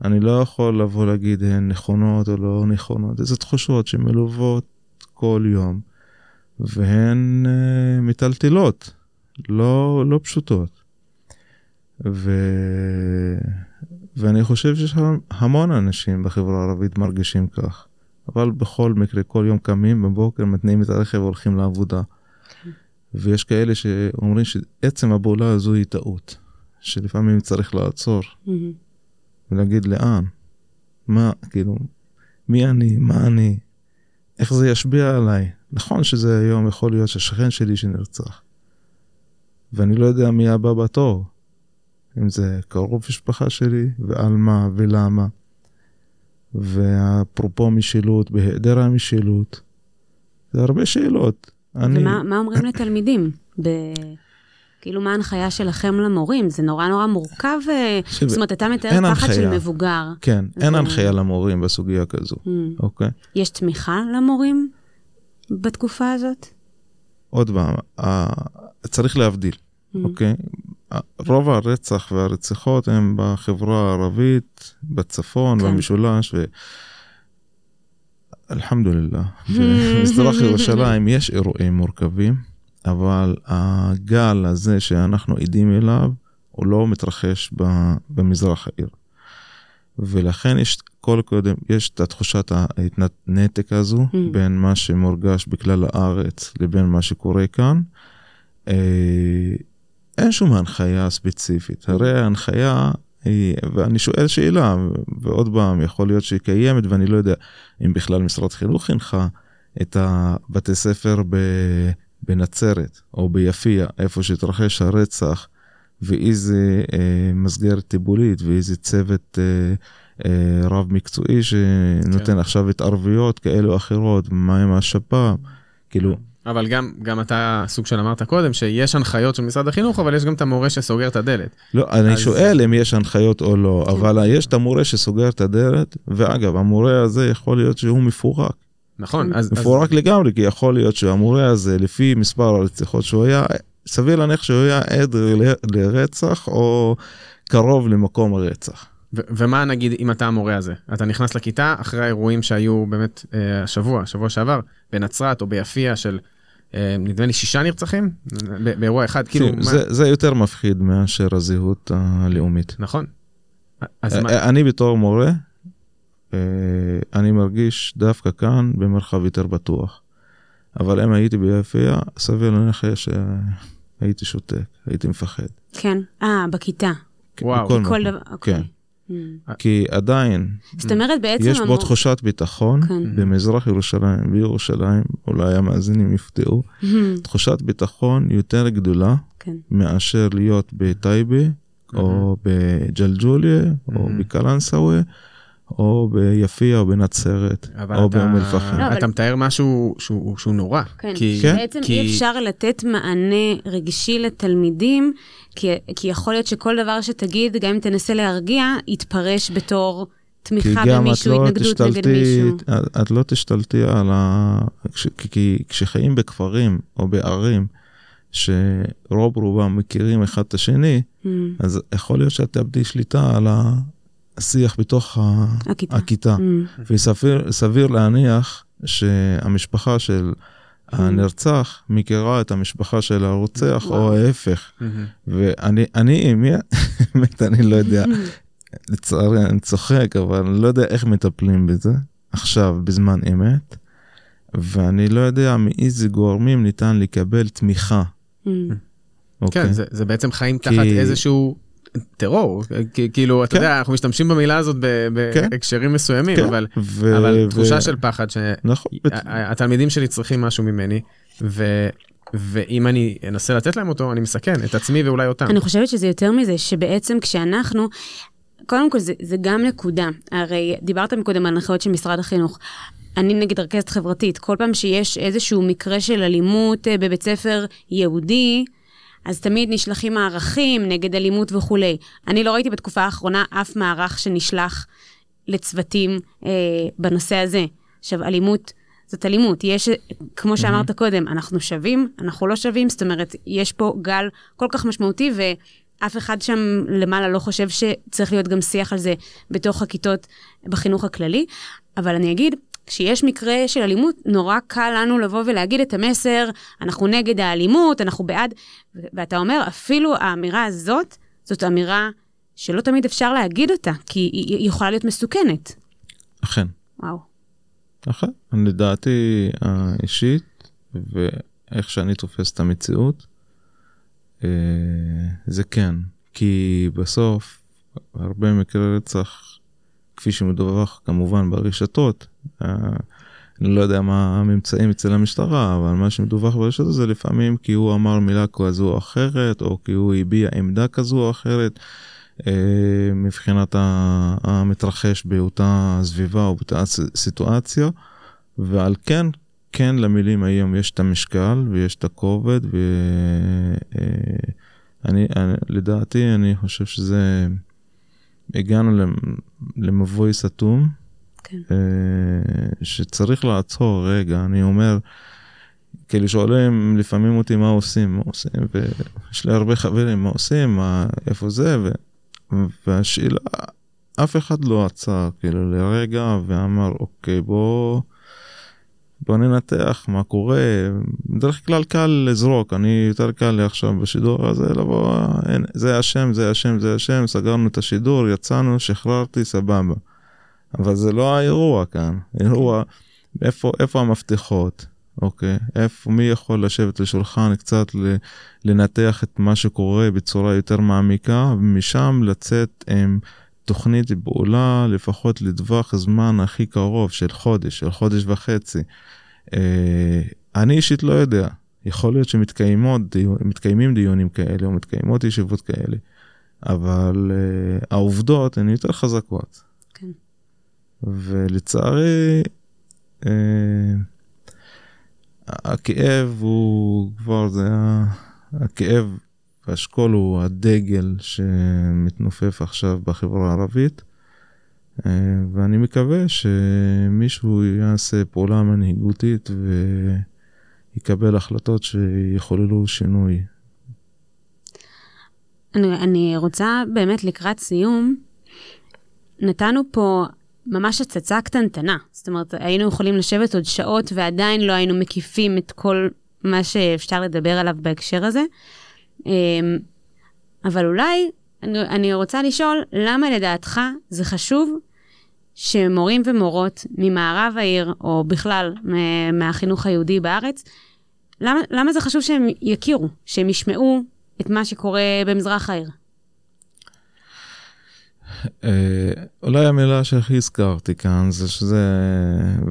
אני לא יכול לבוא להגיד הן נכונות או לא נכונות, זה תחושות שמלוות כל יום והן uh, מטלטלות, לא, לא פשוטות. ו... ואני חושב שיש המון אנשים בחברה הערבית מרגישים כך, אבל בכל מקרה כל יום קמים בבוקר, מתניעים את הרכב והולכים לעבודה. ויש כאלה שאומרים שעצם הפעולה הזו היא טעות, שלפעמים צריך לעצור. מהמם. ולהגיד לאן, מה, כאילו, מי אני, מה אני, איך זה ישפיע עליי. נכון שזה היום יכול להיות שהשכן שלי שנרצח, ואני לא יודע מי הבא בתור, אם זה קרוב משפחה שלי, ועל מה ולמה. ואפרופו משילות, בהיעדר המשילות, זה הרבה שאלות. אני, ומה מה אומרים לתלמידים? ב... כאילו, מה ההנחיה שלכם למורים? זה נורא נורא מורכב. אה, שוב, זאת אומרת, אתה מתאר אין פחד של הנחיה. מבוגר. כן, אין זה- הנחיה למורים בסוגיה כזו, Mm. אוקיי? יש תמיכה למורים בתקופה הזאת? עוד פעם, צריך להבדיל, Mm. אוקיי? רוב הרצח והרציחות הם בחברה הערבית, בצפון, כן. במשולש, ו... אלחמדולillah, במזרח [laughs] ירושלים יש אירועים מורכבים, אבל הגל הזה שאנחנו עדים אליו הוא לא מתרחש במזרח העיר. ולכן יש כל קודם, יש את התחושת הנתק הזו mm. בין מה שמורגש בכלל הארץ לבין מה שקורה כאן. אין שום הנחיה ספציפית. הרי ההנחיה היא, ואני שואל שאלה, ועוד פעם, יכול להיות שהיא קיימת ואני לא יודע אם בכלל משרד חינוך הנחה את הבתי ספר ב, בנצרת או ביפיע, איפה שהתרחש הרצח. ואיזה אה, מסגרת טיפולית ואיזה צוות אה, אה, רב מקצועי שנותן כן. עכשיו התערבויות כאלו או אחרות, מה עם השפ"ע, כאילו... אבל גם, גם אתה סוג של אמרת קודם שיש הנחיות של משרד החינוך אבל יש גם את המורה שסוגר את הדלת. לא, אז... אני שואל אם יש הנחיות או לא, כן. אבל יש את המורה שסוגר את הדלת, ואגב המורה הזה יכול להיות שהוא מפורק. נכון, אז... מפורק אז... לגמרי, כי יכול להיות שהמורה הזה לפי מספר הרציחות שהוא היה, סביר להניח שהוא היה עד לרצח או קרוב למקום הרצח. ו- ומה נגיד אם אתה המורה הזה? אתה נכנס לכיתה אחרי האירועים שהיו באמת אה, השבוע, שבוע שעבר, בנצרת או ביפיע של נדמה לי שישה נרצחים באירוע אחד, כאילו... זה, מה... זה יותר מפחיד מאשר הזהות הלאומית. נכון. אה, מה... אה, אני בתור מורה, אה, אני מרגיש דווקא כאן במרחב יותר בטוח. אבל אם הייתי ביפיע, סביר להניח שהייתי שותק, הייתי מפחד. כן, אה, בכיתה. וואו. בכל, בכל דבר, אוקיי. Mm. כי עדיין, זאת אומרת בעצם... יש בו תחושת ביטחון כן. במזרח ירושלים, בירושלים, אולי המאזינים יפתעו, mm-hmm. [laughs] תחושת ביטחון יותר גדולה כן. מאשר להיות בטייבה, או. בג'לג'וליה, או. בקלנסווה. או ביפיע או בנצרת או באום אל-פחם. לא, אתה מתאר משהו שהוא, שהוא נורא. כן, כי, כן? בעצם כי... אי אפשר לתת מענה רגשי לתלמידים, כי, כי יכול להיות שכל דבר שתגיד, גם אם תנסה להרגיע, יתפרש בתור תמיכה במישהו, לא התנגדות תשתלתי, נגד מישהו. את, את לא תשתלטי על ה... כש, כי כשחיים בכפרים או בערים, שרוב רובם מכירים אחד את השני, mm. אז יכול להיות שאת תאבדי שליטה על ה... השיח בתוך הכיתה, הכיתה. Mm. וסביר להניח שהמשפחה של mm. הנרצח מכירה את המשפחה של הרוצח או ההפך. Mm-hmm. ואני, אני, מי, [laughs] באמת, אני לא יודע, [laughs] לצערי אני צוחק, אבל אני לא יודע איך מטפלים בזה עכשיו, בזמן אמת, ואני לא יודע מאיזה גורמים ניתן לקבל תמיכה. Mm. אוקיי? כן, זה, זה בעצם חיים תחת איזשהו טרור, כאילו, אתה כן. יודע, אנחנו משתמשים במילה הזאת כן. בהקשרים מסוימים, כן. אבל, ו... אבל ו... תחושה של פחד שהתלמידים נכון. שלי צריכים משהו ממני, ו... ואם אני אנסה לתת להם אותו, אני מסכן את עצמי ואולי אותם. אני חושבת שזה יותר מזה, שבעצם כשאנחנו, קודם כל זה, זה גם נקודה, הרי דיברת מקודם על הנחיות של משרד החינוך. אני נגיד רכזת חברתית, כל פעם שיש איזשהו מקרה של אלימות אה, בבית ספר יהודי, אז תמיד נשלחים מערכים נגד אלימות וכולי. אני לא ראיתי בתקופה האחרונה אף מערך שנשלח לצוותים אה, בנושא הזה. עכשיו, אלימות זאת אלימות. יש, כמו שאמרת mm-hmm. קודם, אנחנו שווים, אנחנו לא שווים, זאת אומרת, יש פה גל כל כך משמעותי, ואף אחד שם למעלה לא חושב שצריך להיות גם שיח על זה בתוך הכיתות בחינוך הכללי. אבל אני אגיד, כשיש מקרה של אלימות, נורא קל לנו לבוא ולהגיד את המסר, אנחנו נגד האלימות, אנחנו בעד, ואתה אומר, אפילו האמירה הזאת, זאת אמירה שלא תמיד אפשר להגיד אותה, כי היא יכולה להיות מסוכנת. אכן. וואו. אכן, לדעתי האישית, ואיך שאני תופס את המציאות, אה, זה כן. כי בסוף, הרבה מקרי רצח כפי שמדווח כמובן ברשתות. אה, אני לא יודע מה הממצאים אצל המשטרה, אבל מה שמדווח ברשתות זה לפעמים כי הוא אמר מילה כזו או אחרת, או כי הוא הביע עמדה כזו או אחרת, אה, מבחינת המתרחש באותה סביבה או באותה סיטואציה, ועל כן, כן למילים היום יש את המשקל ויש את הכובד, ואני, אה, לדעתי, אני חושב שזה... הגענו למבוי סתום, כן. אה, שצריך לעצור רגע, אני אומר, כאילו שואלים לפעמים אותי מה עושים, מה עושים, ויש לי הרבה חברים, מה עושים, מה, איפה זה, ו, והשאלה, אף אחד לא עצר כאילו לרגע ואמר, אוקיי, בוא, בוא ננתח מה קורה, בדרך כלל קל לזרוק, אני יותר קל לי עכשיו בשידור הזה לבוא, אין, זה אשם, זה אשם, זה אשם, סגרנו את השידור, יצאנו, שחררתי, סבבה. אבל זה לא האירוע כאן, אירוע, איפה, איפה המפתחות, אוקיי? איפה, מי יכול לשבת לשולחן קצת לנתח את מה שקורה בצורה יותר מעמיקה, ומשם לצאת עם תוכנית פעולה לפחות לטווח זמן הכי קרוב של חודש, של חודש וחצי. אה, אני אישית לא יודע, יכול להיות שמתקיימים דיונים כאלה או מתקיימות ישיבות כאלה, אבל uh, העובדות הן יותר חזקות. כן. ולצערי, uh, הכאב הוא כבר, זה הכאב והשכול הוא הדגל שמתנופף עכשיו בחברה הערבית. ואני מקווה שמישהו יעשה פעולה מנהיגותית ויקבל החלטות שיחוללו שינוי. אני, אני רוצה באמת לקראת סיום, נתנו פה ממש הצצה קטנטנה. זאת אומרת, היינו יכולים לשבת עוד שעות ועדיין לא היינו מקיפים את כל מה שאפשר לדבר עליו בהקשר הזה. אמ, אבל אולי אני, אני רוצה לשאול, למה לדעתך זה חשוב שמורים ומורות ממערב העיר, או בכלל מהחינוך היהודי בארץ, למה, למה זה חשוב שהם יכירו, שהם ישמעו את מה שקורה במזרח העיר? אה, אולי המילה שהכי הזכרתי כאן זה שזה,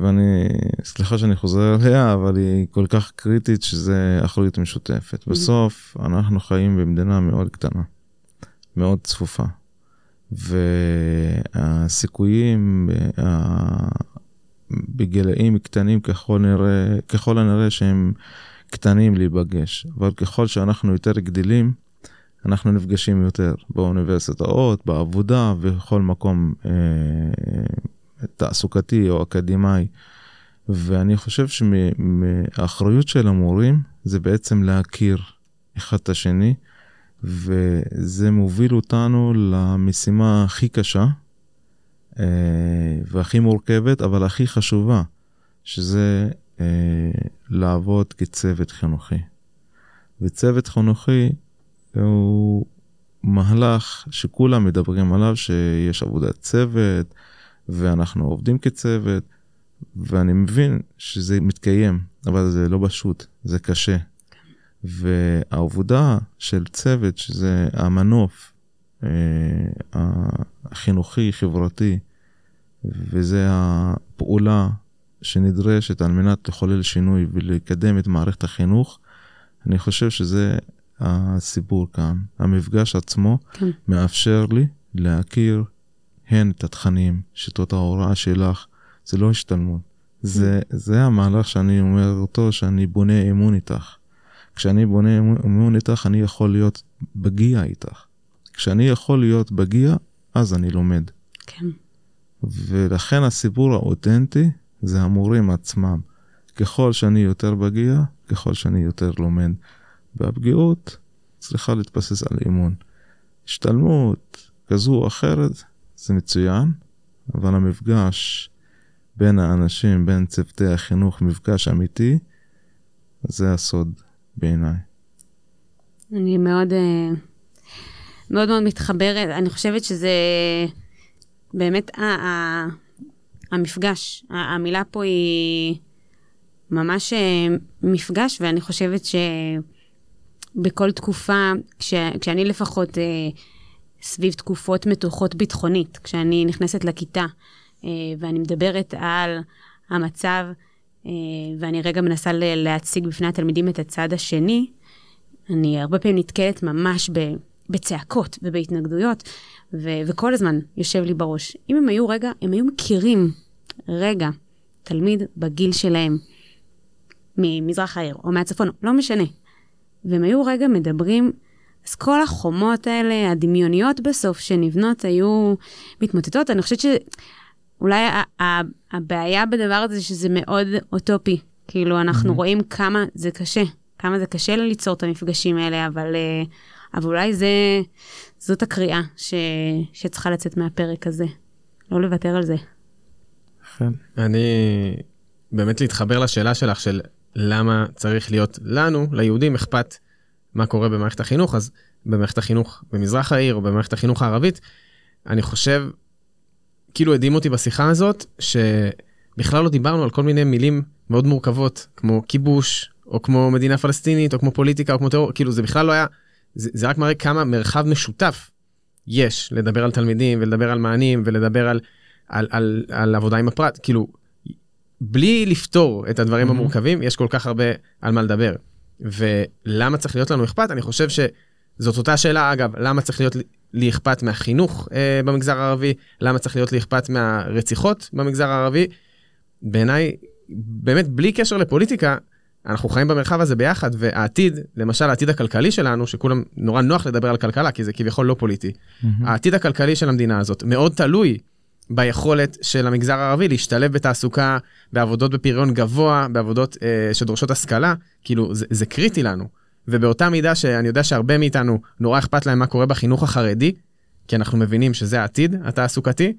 ואני, סליחה שאני חוזר עליה, אבל היא כל כך קריטית שזה אחריות משותפת. Mm-hmm. בסוף אנחנו חיים במדינה מאוד קטנה, מאוד צפופה. והסיכויים בגילאים קטנים ככל, נראה, ככל הנראה שהם קטנים להיפגש, אבל ככל שאנחנו יותר גדלים, אנחנו נפגשים יותר באוניברסיטאות, בעבודה ובכל מקום אה, תעסוקתי או אקדמאי. ואני חושב שהאחריות של המורים זה בעצם להכיר אחד את השני, וזה מוביל אותנו למשימה הכי קשה אה, והכי מורכבת, אבל הכי חשובה, שזה אה, לעבוד כצוות חינוכי. וצוות חינוכי הוא מהלך שכולם מדברים עליו, שיש עבודת צוות, ואנחנו עובדים כצוות, ואני מבין שזה מתקיים, אבל זה לא פשוט, זה קשה. והעבודה של צוות, שזה המנוף אה, החינוכי, חברתי, וזה הפעולה שנדרשת על מנת לחולל שינוי ולקדם את מערכת החינוך, אני חושב שזה הסיפור כאן. המפגש עצמו כן. מאפשר לי להכיר הן את התכנים, שיטות ההוראה שלך, זה לא השתלמות. זה. זה המהלך שאני אומר אותו, שאני בונה אמון איתך. כשאני בונה אמון איתך, אני יכול להיות בגיע איתך. כשאני יכול להיות בגיע, אז אני לומד. כן. ולכן הסיפור האותנטי זה המורים עצמם. ככל שאני יותר בגיע, ככל שאני יותר לומד. והפגיעות צריכה להתבסס על אימון. השתלמות כזו או אחרת זה מצוין, אבל המפגש בין האנשים, בין צוותי החינוך, מפגש אמיתי, זה הסוד בעיניי. אני מאוד, אה, מאוד מאוד מתחברת. אני חושבת שזה באמת המפגש. המילה פה היא ממש אה, מפגש, ואני חושבת שבכל תקופה, כש, כשאני לפחות אה, סביב תקופות מתוחות ביטחונית, כשאני נכנסת לכיתה ואני מדברת על המצב, אה, ואני רגע מנסה להציג בפני התלמידים את הצד השני, אני הרבה פעמים נתקלת ממש בצעקות ובהתנגדויות, ו- וכל הזמן יושב לי בראש. אם הם היו רגע, הם היו מכירים רגע תלמיד בגיל שלהם, ממזרח העיר או מהצפון, לא משנה. והם היו רגע מדברים, אז כל החומות האלה, הדמיוניות בסוף שנבנות, היו מתמוטטות. אני חושבת ש... אולי הבעיה בדבר הזה שזה מאוד אוטופי. כאילו, אנחנו mm-hmm. רואים כמה זה קשה, כמה זה קשה ליצור את המפגשים האלה, אבל, אה, אבל אולי זה, זאת הקריאה ש, שצריכה לצאת מהפרק הזה. לא לוותר על זה. כן. אני באמת להתחבר לשאלה שלך של למה צריך להיות לנו, ליהודים, אכפת מה קורה במערכת החינוך, אז במערכת החינוך במזרח העיר או במערכת החינוך הערבית, אני חושב, כאילו הדהים אותי בשיחה הזאת, שבכלל לא דיברנו על כל מיני מילים מאוד מורכבות, כמו כיבוש, או כמו מדינה פלסטינית, או כמו פוליטיקה, או כמו טרור, כאילו זה בכלל לא היה, זה, זה רק מראה כמה מרחב משותף יש לדבר על תלמידים ולדבר על מענים ולדבר על, על, על, על עבודה עם הפרט, כאילו, בלי לפתור את הדברים mm-hmm. המורכבים, יש כל כך הרבה על מה לדבר. ולמה צריך להיות לנו אכפת? אני חושב שזאת אותה שאלה, אגב, למה צריך להיות לי אכפת מהחינוך אה, במגזר הערבי? למה צריך להיות לי אכפת מהרציחות במגזר הערבי? בעיניי, באמת, בלי קשר לפוליטיקה, אנחנו חיים במרחב הזה ביחד, והעתיד, למשל העתיד הכלכלי שלנו, שכולם, נורא נוח לדבר על כלכלה, כי זה כביכול לא פוליטי. Mm-hmm. העתיד הכלכלי של המדינה הזאת מאוד תלוי ביכולת של המגזר הערבי להשתלב בתעסוקה, בעבודות בפריון גבוה, בעבודות אה, שדורשות השכלה, כאילו זה, זה קריטי לנו. ובאותה מידה שאני יודע שהרבה מאיתנו נורא אכפת להם מה קורה בחינוך החרדי, כי אנחנו מבינים שזה העתיד התעסוקתי,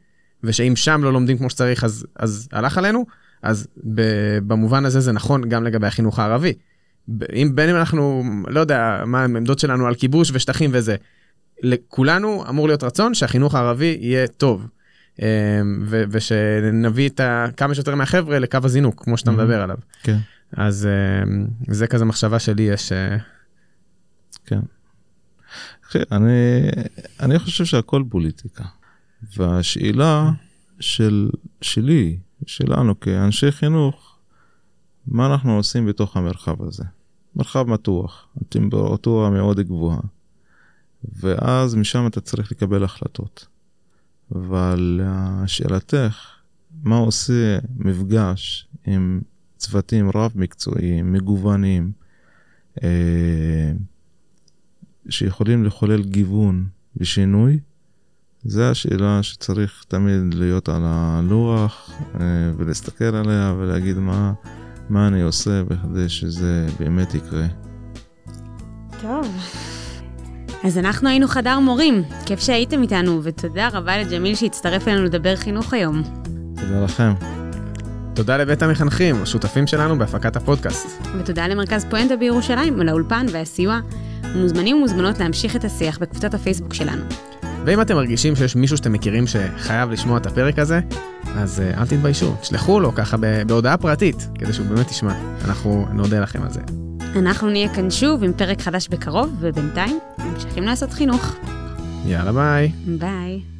ושאם שם לא לומדים כמו שצריך אז, אז הלך עלינו, אז במובן הזה זה נכון גם לגבי החינוך הערבי. אם בין אם אנחנו, לא יודע מה העמדות שלנו על כיבוש ושטחים וזה, לכולנו אמור להיות רצון שהחינוך הערבי יהיה טוב. אמ, ו- ושנביא את ה- כמה שיותר מהחבר'ה לקו הזינוק, כמו שאתה mm-hmm. מדבר עליו. כן. אז אמ, זה כזה מחשבה שלי יש. כן. אני, אני חושב שהכל פוליטיקה. והשאלה של, שלי, שלנו כאנשי חינוך, מה אנחנו עושים בתוך המרחב הזה? מרחב מתוח, הטמפרטורה מאוד גבוהה, ואז משם אתה צריך לקבל החלטות. אבל שאלתך, מה עושה מפגש עם צוותים רב מקצועיים, מגוונים, אה, שיכולים לחולל גיוון ושינוי, זה השאלה שצריך תמיד להיות על הלוח אה, ולהסתכל עליה ולהגיד מה, מה אני עושה בכדי שזה באמת יקרה. טוב. אז אנחנו היינו חדר מורים, כיף שהייתם איתנו, ותודה רבה לג'מיל שהצטרף אלינו לדבר חינוך היום. תודה לכם. תודה לבית המחנכים, השותפים שלנו בהפקת הפודקאסט. ותודה למרכז פואנטה בירושלים על האולפן והסיוע. מוזמנים ומוזמנות להמשיך את השיח בקבוצת הפייסבוק שלנו. ואם אתם מרגישים שיש מישהו שאתם מכירים שחייב לשמוע את הפרק הזה, אז uh, אל תתביישו, תשלחו לו ככה בהודעה פרטית, כדי שהוא באמת ישמע. אנחנו נודה לכם על זה. אנחנו נהיה כאן שוב עם פרק חדש בקרוב, ובינתיים ממשיכים לעשות חינוך. יאללה ביי. ביי.